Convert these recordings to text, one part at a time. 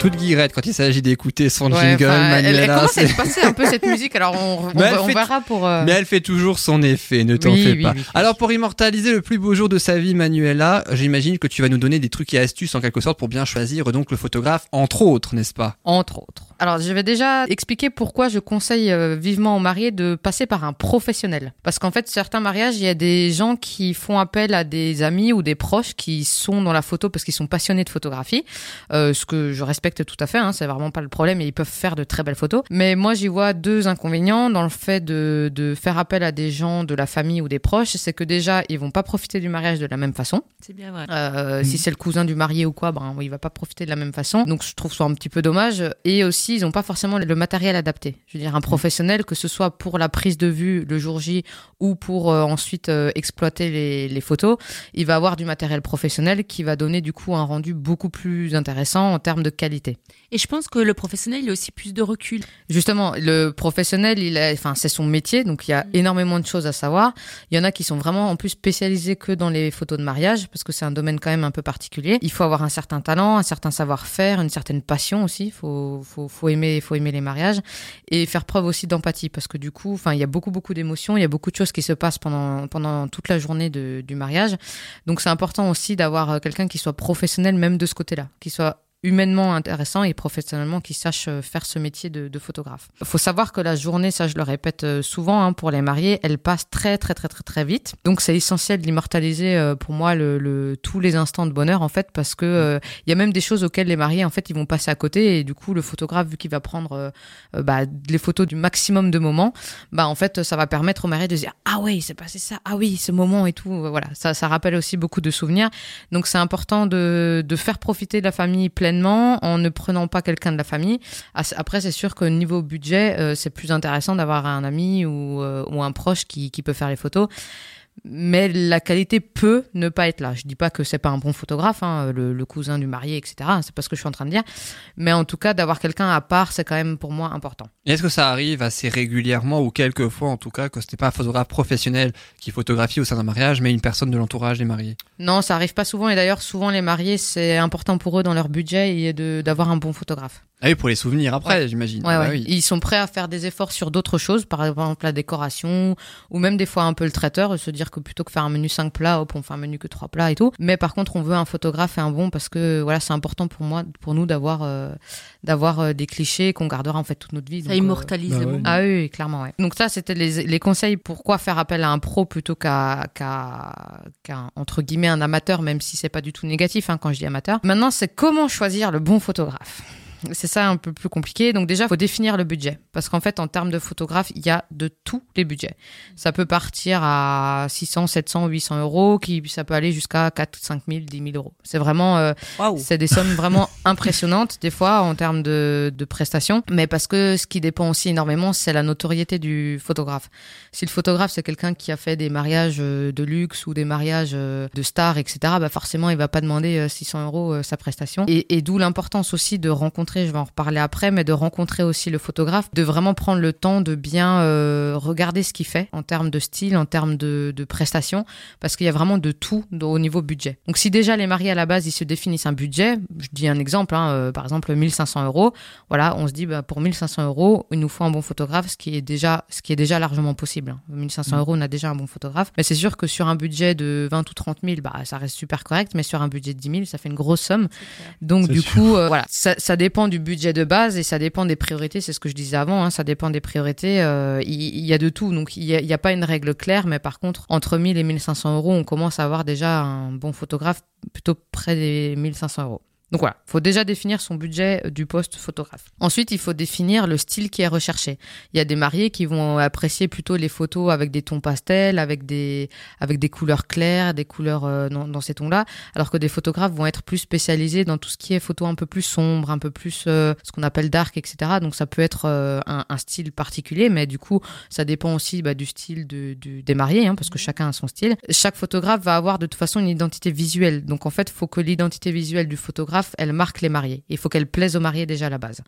toute guirette quand il s'agit d'écouter son Ouais, jingle, elle, elle Manuela. commence à passer un peu cette musique, alors on, on, Mais elle on fait- verra pour. euh, Mais elle fait toujours son effet, ne t'en Oui, fais oui, pas. oui. Alors pour immortaliser le plus beau jour de sa vie, Manuela, j'imagine que tu vas nous donner des trucs et astuces en quelque sorte pour bien choisir donc le photographe, entre autres, n'est-ce pas? Entre autres. Alors, je vais déjà expliquer pourquoi je conseille euh, vivement aux mariés de passer par un professionnel. Parce qu'en fait, certains mariages, il y a des gens qui font appel à des amis ou des proches qui sont dans la photo parce qu'ils sont passionnés de photographie. Euh, ce que je respecte tout à fait, hein, c'est vraiment pas le problème et ils peuvent faire de très belles photos. Mais moi, j'y vois deux inconvénients dans le fait de, de faire appel à des gens de la famille ou des proches. C'est que déjà, ils vont pas profiter du mariage de la même façon. C'est bien vrai. Euh, Si c'est le cousin du marié ou quoi, ben il va pas profiter de la même façon. Donc je trouve ça un petit peu dommage. Et aussi, ils ont pas forcément le matériel adapté. Je veux dire, un professionnel, que ce soit pour la prise de vue le jour J ou pour euh, ensuite euh, exploiter les, les photos, il va avoir du matériel professionnel qui va donner du coup un rendu beaucoup plus intéressant en termes de qualité. Et je pense que le professionnel, il a aussi plus de recul. Justement, le professionnel, il a, enfin, c'est son métier, donc il y a énormément de choses à savoir. Il y en a qui sont vraiment en plus spécialisés que dans les photos de mariage, parce que c'est un domaine quand même un peu particulier. Il faut avoir un certain talent, un certain savoir-faire, une certaine passion aussi. Faut, faut, faut aimer, faut aimer les mariages et faire preuve aussi d'empathie, parce que du coup, enfin, il y a beaucoup, beaucoup d'émotions, il y a beaucoup de choses qui se passent pendant, pendant toute la journée du mariage. Donc c'est important aussi d'avoir euh, quelqu'un qui soit professionnel même de ce côté-là, qui soit humainement intéressant et professionnellement qui sache euh, faire ce métier de, de photographe. Il faut savoir que la journée, ça je le répète euh, souvent hein, pour les mariés, elle passe très très très très très vite. Donc c'est essentiel d'immortaliser euh, pour moi le, le- tous les instants de bonheur en fait parce que euh, il y a même des choses auxquelles les mariés en fait ils vont passer à côté et du coup le photographe vu qu'il va prendre euh, bah, les photos du maximum de moments, bah en fait ça va permettre aux mariés de se dire ah ouais il s'est passé ça, ah oui ce moment et tout, voilà ça ça rappelle aussi beaucoup de souvenirs. Donc c'est important de, de faire profiter de la famille en ne prenant pas quelqu'un de la famille. As- Après, c'est sûr que niveau budget, euh, c'est plus intéressant d'avoir un ami ou, euh, un proche qui peut faire les photos. Mais la qualité peut ne pas être là. Je dis pas que c'est pas un bon photographe, hein, le, le cousin du marié, etc. C'est pas ce que je suis en train de dire. Mais en tout cas, d'avoir quelqu'un à part, c'est quand même pour moi important. Est-ce que ça arrive assez régulièrement ou quelquefois en tout cas que ce n'est pas un photographe professionnel qui photographie au sein d'un mariage mais une personne de l'entourage des mariés? Non, ça arrive pas souvent. Et d'ailleurs, souvent, les mariés, c'est important pour eux dans leur budget et d'avoir un bon photographe. Ah oui, pour les souvenirs après, j'imagine. Ouais, Ah ouais. oui. Ils sont prêts à faire des efforts sur d'autres choses, par exemple la décoration, ou même des fois un peu le traiteur, se dire que plutôt que faire un menu 5 plats, hop, on fait un menu que 3 plats et tout. Mais par contre, on veut un photographe et un bon parce que voilà, c'est important pour moi, pour nous d'avoir euh, d'avoir euh, des clichés qu'on gardera en fait toute notre vie. Ça Donc, euh, immortalise bah ouais. ah oui, clairement, ouais. Donc ça, c'était les, les conseils pourquoi faire appel à un pro plutôt qu'à qu'à qu'à, entre guillemets un amateur, même si c'est pas du tout négatif hein, quand je dis amateur. Maintenant, c'est comment choisir le bon photographe. C'est ça un peu plus compliqué. Donc déjà, il faut définir le budget. Parce qu'en fait, en termes de photographe, il y a de tous les budgets. Ça peut partir à 600, 700, 800 euros, qui, ça peut aller jusqu'à 4, 5 000, 10 000 euros. C'est vraiment... euh, c'est des sommes vraiment impressionnantes, des fois, en termes de, de prestations. Mais parce que ce qui dépend aussi énormément, c'est la notoriété du photographe. Si le photographe, c'est quelqu'un qui a fait des mariages euh, de luxe ou des mariages euh, de stars, etc., bah forcément, il va pas demander euh, 600 euros euh, sa prestation. Et, et d'où l'importance aussi de rencontrer, je vais en reparler après, mais de rencontrer aussi le photographe, de vraiment prendre le temps de bien euh, regarder ce qu'il fait en termes de style, en termes de, de prestations, parce qu'il y a vraiment de tout au niveau budget. Donc si déjà les mariés à la base, ils se définissent un budget, je dis un exemple, hein, euh, par exemple 1500 euros, voilà, on se dit bah, pour 1500 euros, il nous faut un bon photographe, ce qui est déjà, ce qui est déjà largement possible. hein. 1500 euros, on a déjà un bon photographe. Mais c'est sûr que sur un budget de 20 ou 30 000, bah, ça reste super correct, mais sur un budget de 10 000, ça fait une grosse somme. Donc du sûr. coup, euh, voilà, ça, ça dépend du budget de base et ça dépend des priorités. C'est ce que je disais avant, hein, ça dépend des priorités. euh, Il y, a de tout, donc il n'y a pas une règle claire, mais par contre, entre 1000 et 1500 euros, on commence à avoir déjà un bon photographe plutôt près des 1500 euros. Donc voilà, faut déjà définir son budget du poste photographe. Ensuite, il faut définir le style qui est recherché. Il y a des mariés qui vont apprécier plutôt les photos avec des tons pastels, avec des avec des couleurs claires, des couleurs euh, dans, dans ces tons-là, alors que des photographes vont être plus spécialisés dans tout ce qui est photo un peu plus sombre, un peu plus euh, ce qu'on appelle dark, etc. Donc ça peut être euh, un, un style particulier, mais du coup, ça dépend aussi bah, du style de- des mariés, hein, parce que chacun a son style. Chaque photographe va avoir de toute façon une identité visuelle. Donc en fait, il faut que l'identité visuelle du photographe photographe, elle marque les mariés. Il faut qu'elle plaise aux mariés déjà à la base.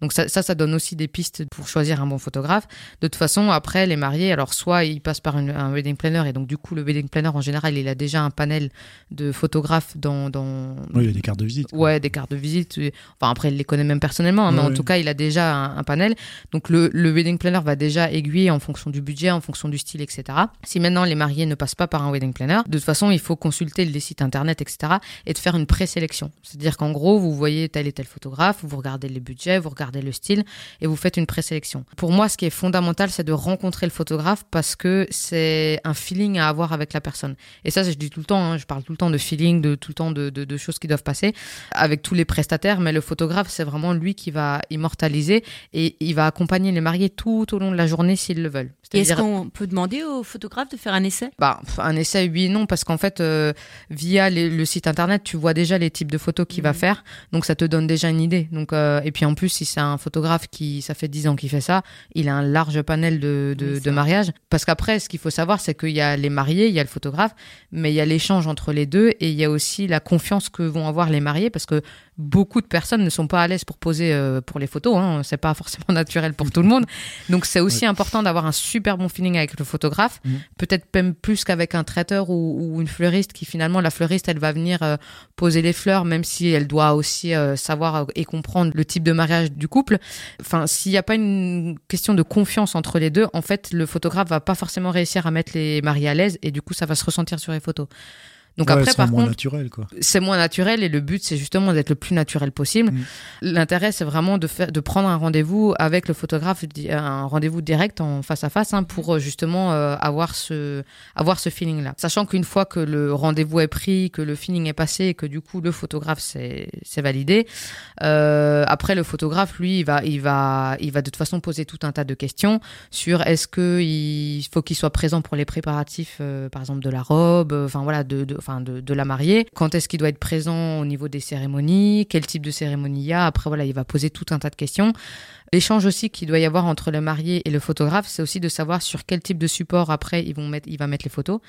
Donc ça, ça, ça donne aussi des pistes pour choisir un bon photographe. De toute façon, après, les mariés, alors soit ils passent par une- un wedding planner et donc du coup, le wedding planner en général, il a déjà un panel de photographes dans, dans Oui, il y a des cartes de visite. quoi. Ouais, des cartes de visite. Enfin, après, il les connaît même personnellement, hein, mais Ouais, en ouais. tout cas, il a déjà un, un panel. Donc, le, le wedding planner va déjà aiguiller en fonction du budget, en fonction du style, etc. Si maintenant les mariés ne passent pas par un wedding planner, de toute façon, il faut consulter les sites internet, etc. et de faire une présélection. C'est-à-dire qu'en gros, vous voyez tel et tel photographe, vous regardez les budgets, vous regardez le style et vous faites une présélection. Pour moi, ce qui est fondamental, c'est de rencontrer le photographe parce que c'est un feeling à avoir avec la personne. Et ça, je dis tout le temps, hein, je parle tout le temps de feeling, de tout le temps de choses qui doivent passer avec tous les prestataires, mais le photographe, c'est vraiment lui qui va immortaliser et il va accompagner les mariés tout au long de la journée s'ils le veulent. Et est-ce qu'on peut demander au photographe de faire un essai? Bah, un essai, oui et non, parce qu'en fait, euh, via les- le site internet, tu vois déjà les types de photos qu'il va Mhm. faire, donc ça te donne déjà une idée. Donc, euh, et puis en plus, si c'est un photographe qui, ça fait 10 ans qu'il fait ça, il a un large panel de, de, Oui, de mariages. Parce qu'après, ce qu'il faut savoir, c'est qu'il y a les mariés, il y a le photographe, mais il y a l'échange entre les deux et il y a aussi la confiance que vont avoir les mariés, parce que beaucoup de personnes ne sont pas à l'aise pour poser euh, pour les photos. Hein. C'est pas forcément naturel pour tout le monde. Donc c'est aussi important d'avoir un super bon feeling avec le photographe. Mhm. Peut-être même plus qu'avec un traiteur ou, ou une fleuriste qui finalement la fleuriste elle va venir euh, poser les fleurs même si elle doit aussi euh, savoir et comprendre le type de mariage du couple. Enfin s'il n'y a pas une question de confiance entre les deux, en fait le photographe va pas forcément réussir à mettre les mariés à l'aise et du coup ça va se ressentir sur les photos. Donc Ouais, après c'est par moins contre naturel, quoi. c'est moins naturel et le but c'est justement d'être le plus naturel possible. Mm. L'intérêt c'est vraiment de faire de prendre un rendez-vous avec le photographe un rendez-vous direct en face à face hein, pour euh, justement euh, avoir ce avoir ce feeling là. Sachant qu'une fois que le rendez-vous est pris, que le feeling est passé et que du coup le photographe c'est c'est validé, euh, après le photographe lui il va il va il va de toute façon poser tout un tas de questions sur est-ce que il faut qu'il soit présent pour les préparatifs euh, par exemple de la robe, euh, enfin voilà de de enfin de, la mariée, quand est-ce qu'il doit être présent au niveau des cérémonies, quel type de cérémonie il y a, après voilà, il va poser tout un tas de questions. L'échange aussi qu'il doit y avoir entre le marié et le photographe, c'est aussi de savoir sur quel type de support après ils vont mettre il va mettre les photos.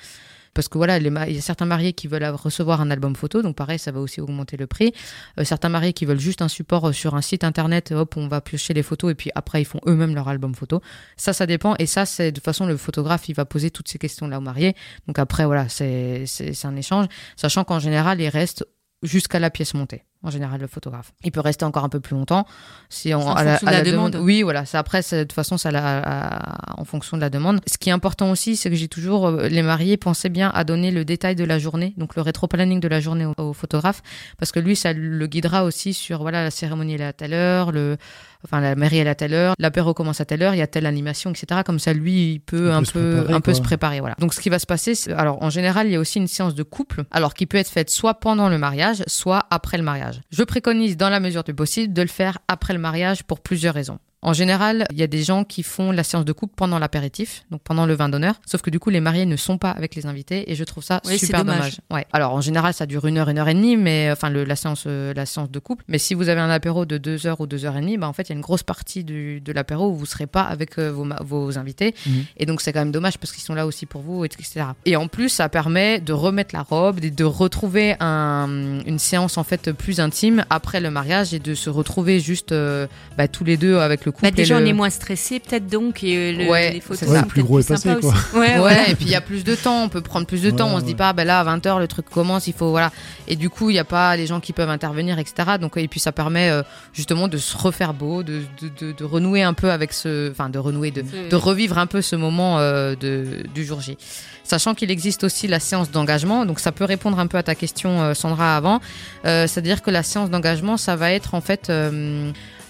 Parce que voilà, il y a certains mariés qui veulent recevoir un album photo, donc pareil, ça va aussi augmenter le prix. Euh, certains mariés qui veulent juste un support euh, sur un site internet, hop, on va piocher les photos et puis après ils font eux-mêmes leur album photo. Ça, ça dépend. Et ça, c'est de toute façon le photographe, il va poser toutes ces questions-là au marié. Donc après, voilà, c'est un échange, sachant qu'en général, il reste jusqu'à la pièce montée. En général, le photographe. Il peut rester encore un peu plus longtemps si on, en à la, fonction à de la la demande. Oui, voilà. C'est après, c'est- de toute façon, ça la- à- en fonction de la demande. Ce qui est important aussi, c'est que j'ai toujours euh, les mariés pensaient bien à donner le détail de la journée, donc le rétro-planning de la journée au, au photographe, parce que lui, ça le guidera aussi sur voilà la cérémonie est à telle heure, le enfin la mairie elle est à telle heure, l'apéro commence à telle heure, il y a telle animation, etc. Comme ça, lui, il peut Il un peut peu un peu quoi. se préparer. Voilà. Donc ce qui va se passer, c'est- alors en général, il y a aussi une séance de couple, alors qui peut être faite soit pendant le mariage, soit après le mariage. Je préconise dans la mesure du possible de le faire après le mariage pour plusieurs raisons. En général, il y a des gens qui font la séance de couple pendant l'apéritif, donc pendant le vin d'honneur. Sauf que du coup, les mariés ne sont pas avec les invités et je trouve ça Oui, super dommage. dommage. Ouais. Alors en général, ça dure une heure, une heure et demie, mais enfin le, la séance, euh, la séance de couple. Mais si vous avez un apéro de deux heures ou deux heures et demie, bah, en fait, il y a une grosse partie du, de l'apéro où vous serez pas avec euh, vos, invités. Mhm. Et donc c'est quand même dommage parce qu'ils sont là aussi pour vous, etc. Et en plus, ça permet de remettre la robe, et de retrouver un, une séance en fait plus intime après le mariage et de se retrouver juste euh, bah, tous les deux avec le couple. Bah, déjà, le- on est moins stressé, peut-être donc, et euh, le- Ouais, les photos le plus gros est passé, quoi. Ouais, Ouais, et puis il y a plus de temps, on peut prendre plus de temps, Ouais, on se dit pas, ben là, à 20h, le truc commence, il faut, voilà. Et du coup, il n'y a pas les gens qui peuvent intervenir, etc. Donc, et puis ça permet euh, justement de se refaire beau, de, de, de, de renouer un peu avec ce. Enfin, de renouer, de, de revivre un peu ce moment euh, de, du jour J. Sachant qu'il existe aussi la séance d'engagement, donc ça peut répondre un peu à ta question, euh, Sandra, avant. Euh, C'est-à-dire que la séance d'engagement, ça va être en fait.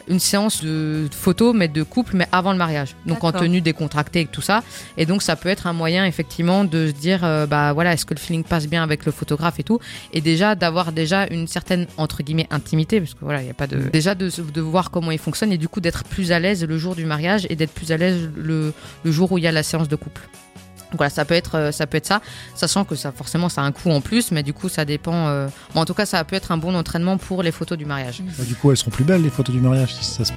Une séance de photos, mais de couple, mais avant le mariage. Donc en tenue décontractée et tout ça. Et donc ça peut être un moyen effectivement de se dire, euh, bah voilà, est-ce que le feeling passe bien avec le photographe et tout. Et déjà d'avoir déjà une certaine, entre guillemets, intimité, parce que voilà, il n'y a pas de... Déjà de, de voir comment il fonctionne et du coup d'être plus à l'aise le jour du mariage et d'être plus à l'aise le, le jour où il y a la séance de couple. Donc voilà, ça peut être euh, ça peut être ça, sachant que ça forcément ça a un coût en plus, mais du coup ça dépend. euh, bon, en tout cas, ça peut être un bon entraînement pour les photos du mariage. Bah, du coup, elles seront plus belles, les photos du mariage, si ça se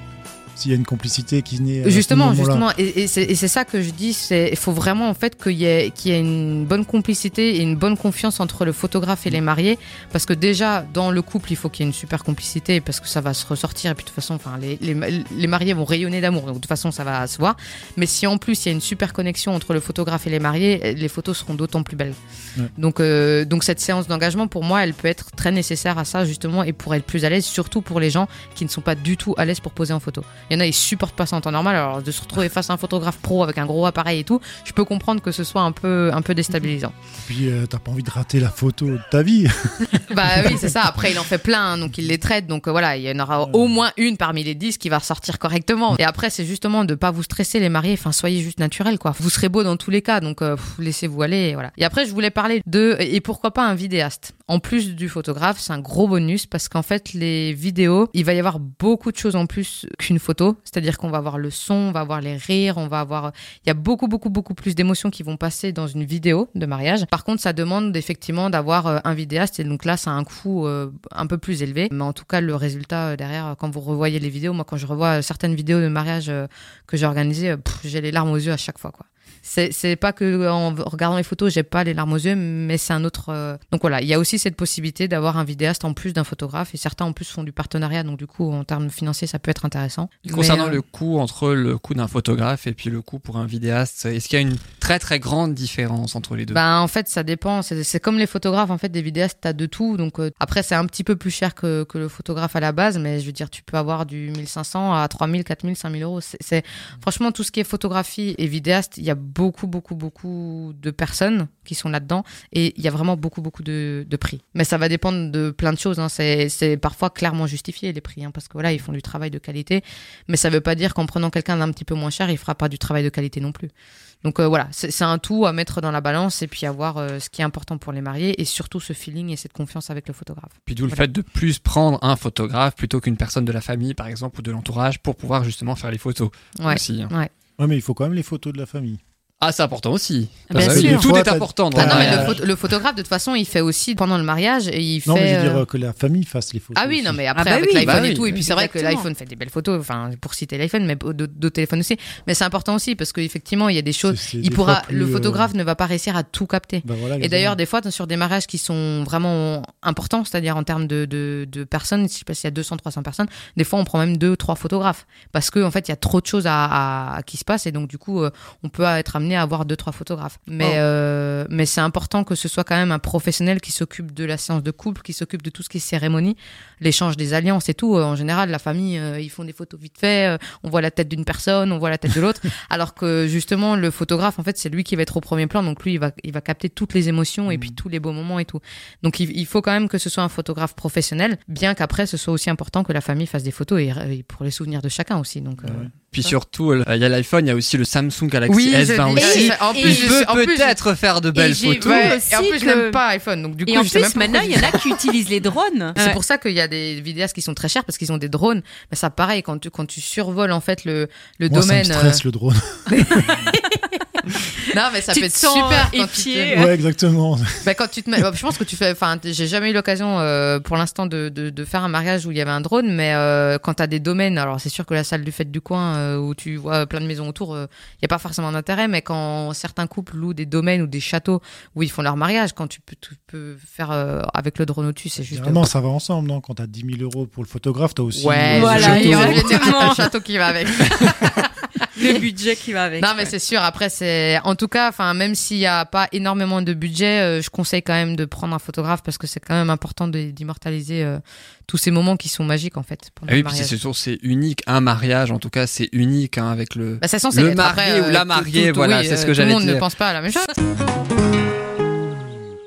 s'il y a une complicité qui naît. à ce Justement, justement, et, et c'est ça que je dis, c'est il faut vraiment en fait qu'il y ait qu'il y ait une bonne complicité et une bonne confiance entre le photographe et les mariés, parce que déjà dans le couple, il faut qu'il y ait une super complicité, parce que ça va se ressortir et puis de toute façon, enfin les, les, les mariés vont rayonner d'amour, donc de toute façon ça va se voir. Mais si en plus il y a une super connexion entre le photographe et les mariés, les photos seront d'autant plus belles. Ouais. Donc euh, donc cette séance d'engagement pour moi, elle peut être très nécessaire à ça justement et pour être plus à l'aise, surtout pour les gens qui ne sont pas du tout à l'aise pour poser en photo. Il y en a, ils supportent pas ça en temps normal. Alors de se retrouver face à un photographe pro avec un gros appareil et tout, je peux comprendre que ce soit un peu, un peu déstabilisant. Puis euh, t'as pas envie de rater la photo de ta vie. bah oui, c'est ça. Après, il en fait plein, hein, donc il les traite. Donc euh, voilà, il y en aura au moins une parmi les 10 qui va ressortir correctement. Et après, c'est justement de pas vous stresser les mariés. Enfin, soyez juste naturel, quoi. Vous serez beau dans tous les cas, donc euh, laissez-vous aller. Et voilà. Et après, je voulais parler de et pourquoi pas un vidéaste. En plus du photographe, c'est un gros bonus parce qu'en fait, les vidéos, il va y avoir beaucoup de choses en plus qu'une photo. C'est-à-dire qu'on va avoir le son, on va avoir les rires, on va avoir. Il y a beaucoup, beaucoup, beaucoup plus d'émotions qui vont passer dans une vidéo de mariage. Par contre, ça demande effectivement d'avoir euh, un vidéaste et donc là, ça a un coût euh, un peu plus élevé. Mais en tout cas, le résultat euh, derrière, quand vous revoyez les vidéos, moi, quand je revois certaines vidéos de mariage que j'ai organisées, j'ai les larmes aux yeux à chaque fois, quoi. C'est pas que en regardant les photos, j'ai pas les larmes aux yeux, mais c'est un autre. euh, Donc voilà, il y a aussi cette possibilité d'avoir un vidéaste en plus d'un photographe, et certains en plus font du partenariat, donc du coup, en termes financiers, ça peut être intéressant. Concernant Mais, euh, le coût entre le coût d'un photographe et puis le coût pour un vidéaste, est-ce qu'il y a une très très grande différence entre les deux? Ben, en fait, ça dépend. C'est comme les photographes, en fait, des vidéastes, t'as de tout. Donc, euh, après, c'est un petit peu plus cher que, que le photographe à la base, mais je veux dire, tu peux avoir du 1500 à 3000, 4000, 5000 euros. C'est franchement tout ce qui est photographie et vidéaste. Il y a beaucoup, beaucoup, beaucoup de personnes qui sont là-dedans et il y a vraiment beaucoup, beaucoup de, de prix. Mais ça va dépendre de plein de choses. Hein. C'est parfois clairement justifié les prix, hein, parce que voilà, ils font du travail de qualité. Mais ça veut pas dire qu'en prenant quelqu'un d'un petit peu moins cher, il fera pas du travail de qualité non plus. Donc euh, voilà, c'est un tout à mettre dans la balance et puis avoir euh, ce qui est important pour les mariés et surtout ce feeling et cette confiance avec le photographe. Puis d'où le fait de plus prendre un photographe plutôt qu'une personne de la famille, par exemple, ou de l'entourage, pour pouvoir justement faire les photos Ouais. aussi. hein. Ouais, mais il faut quand même les photos de la famille. Ah, c'est important aussi. Bien que sûr. Tout est important dans Ah le non, mais le, mariage. photo- le photographe, de toute façon, il fait aussi pendant le mariage et il Non, fait. mais je veux dire euh, que la famille fasse les photos. Ah oui, non, aussi. mais après, Ah bah avec oui. l'iPhone Bah et oui. tout, et puis c'est vrai que l'iPhone fait des belles photos, enfin, pour citer l'iPhone, mais d'autres téléphones aussi. Mais c'est important aussi parce qu'effectivement, il y a des choses. Il pourra, le euh, photographe ne va pas réussir à tout capter. bah voilà, Et d'ailleurs, des fois, sur des mariages qui sont vraiment importants, c'est-à-dire en termes de, de, de personnes, je sais pas s'il y a 200, 300 personnes, des fois, on prend même deux, trois photographes. Parce qu'en en fait, il y a trop de choses à, à- à- qui se passent et donc, du coup, euh, on peut être amené à avoir deux, trois photographes. Mais, Oh. euh, mais c'est important que ce soit quand même un professionnel qui s'occupe de la séance de couple, qui s'occupe de tout ce qui est cérémonie, l'échange des alliances et tout. Euh, En général, la famille, euh, ils font des photos vite fait, euh, on voit la tête d'une personne, on voit la tête de l'autre. alors que justement, le photographe, en fait, c'est lui qui va être au premier plan. Donc lui, il va, il va capter toutes les émotions et puis tous les beaux moments et tout. Donc il, il faut quand même que ce soit un photographe professionnel, bien qu'après, ce soit aussi important que la famille fasse des photos et, et pour les souvenirs de chacun aussi. Donc, Ouais. Puis surtout, euh, il y a l'iPhone, il y a aussi le Samsung Galaxy Oui, je S20 dis- aussi. en plus, Il peut peut-être faire de belles photos. Ouais, et en plus, je n'aime pas iPhone, donc du coup, Et en je sais même plus, maintenant, il y en a qui utilisent les drones. C'est Ouais. pour ça qu'il y a des vidéastes qui sont très chers parce qu'ils ont des drones. Mais ça, pareil, quand tu, quand tu survoles en fait le, le Moi, domaine. ça me stresse le drone. Non, mais ça Tu peut être super épié. te... Ouais. exactement. bah, quand tu te mets. Je pense que tu fais. Enfin, j'ai jamais eu l'occasion euh, pour l'instant de, de, de faire un mariage où il y avait un drone, mais euh, quand tu as des domaines, alors c'est sûr que la salle du fête du coin euh, où tu vois plein de maisons autour, il n'y a pas forcément d'intérêt, mais quand certains couples louent des domaines ou des châteaux où ils font leur mariage, quand tu peux, tu peux faire euh, avec le drone au-dessus, c'est juste. Généralement, ça va ensemble, non? Quand t'as 10 000 euros pour le photographe, t'as aussi. Ouais, euh, Voilà, château. exactement. le château qui va avec. Le budget qui va avec. Non, mais c'est sûr. Après, c'est en tout cas, enfin, même s'il n'y a pas énormément de budget, euh, je conseille quand même de prendre un photographe parce que c'est quand même important d'immortaliser euh, tous ces moments qui sont magiques en fait. Ah oui, puis c'est sûr, c'est unique. Un mariage, en tout cas, c'est unique hein, avec le. Bah, c'est censé le marié Après, ou la tout- mariée, tout- voilà, oui, c'est ce euh, que Tout j'allais le monde ne dire. pense pas à la même chose.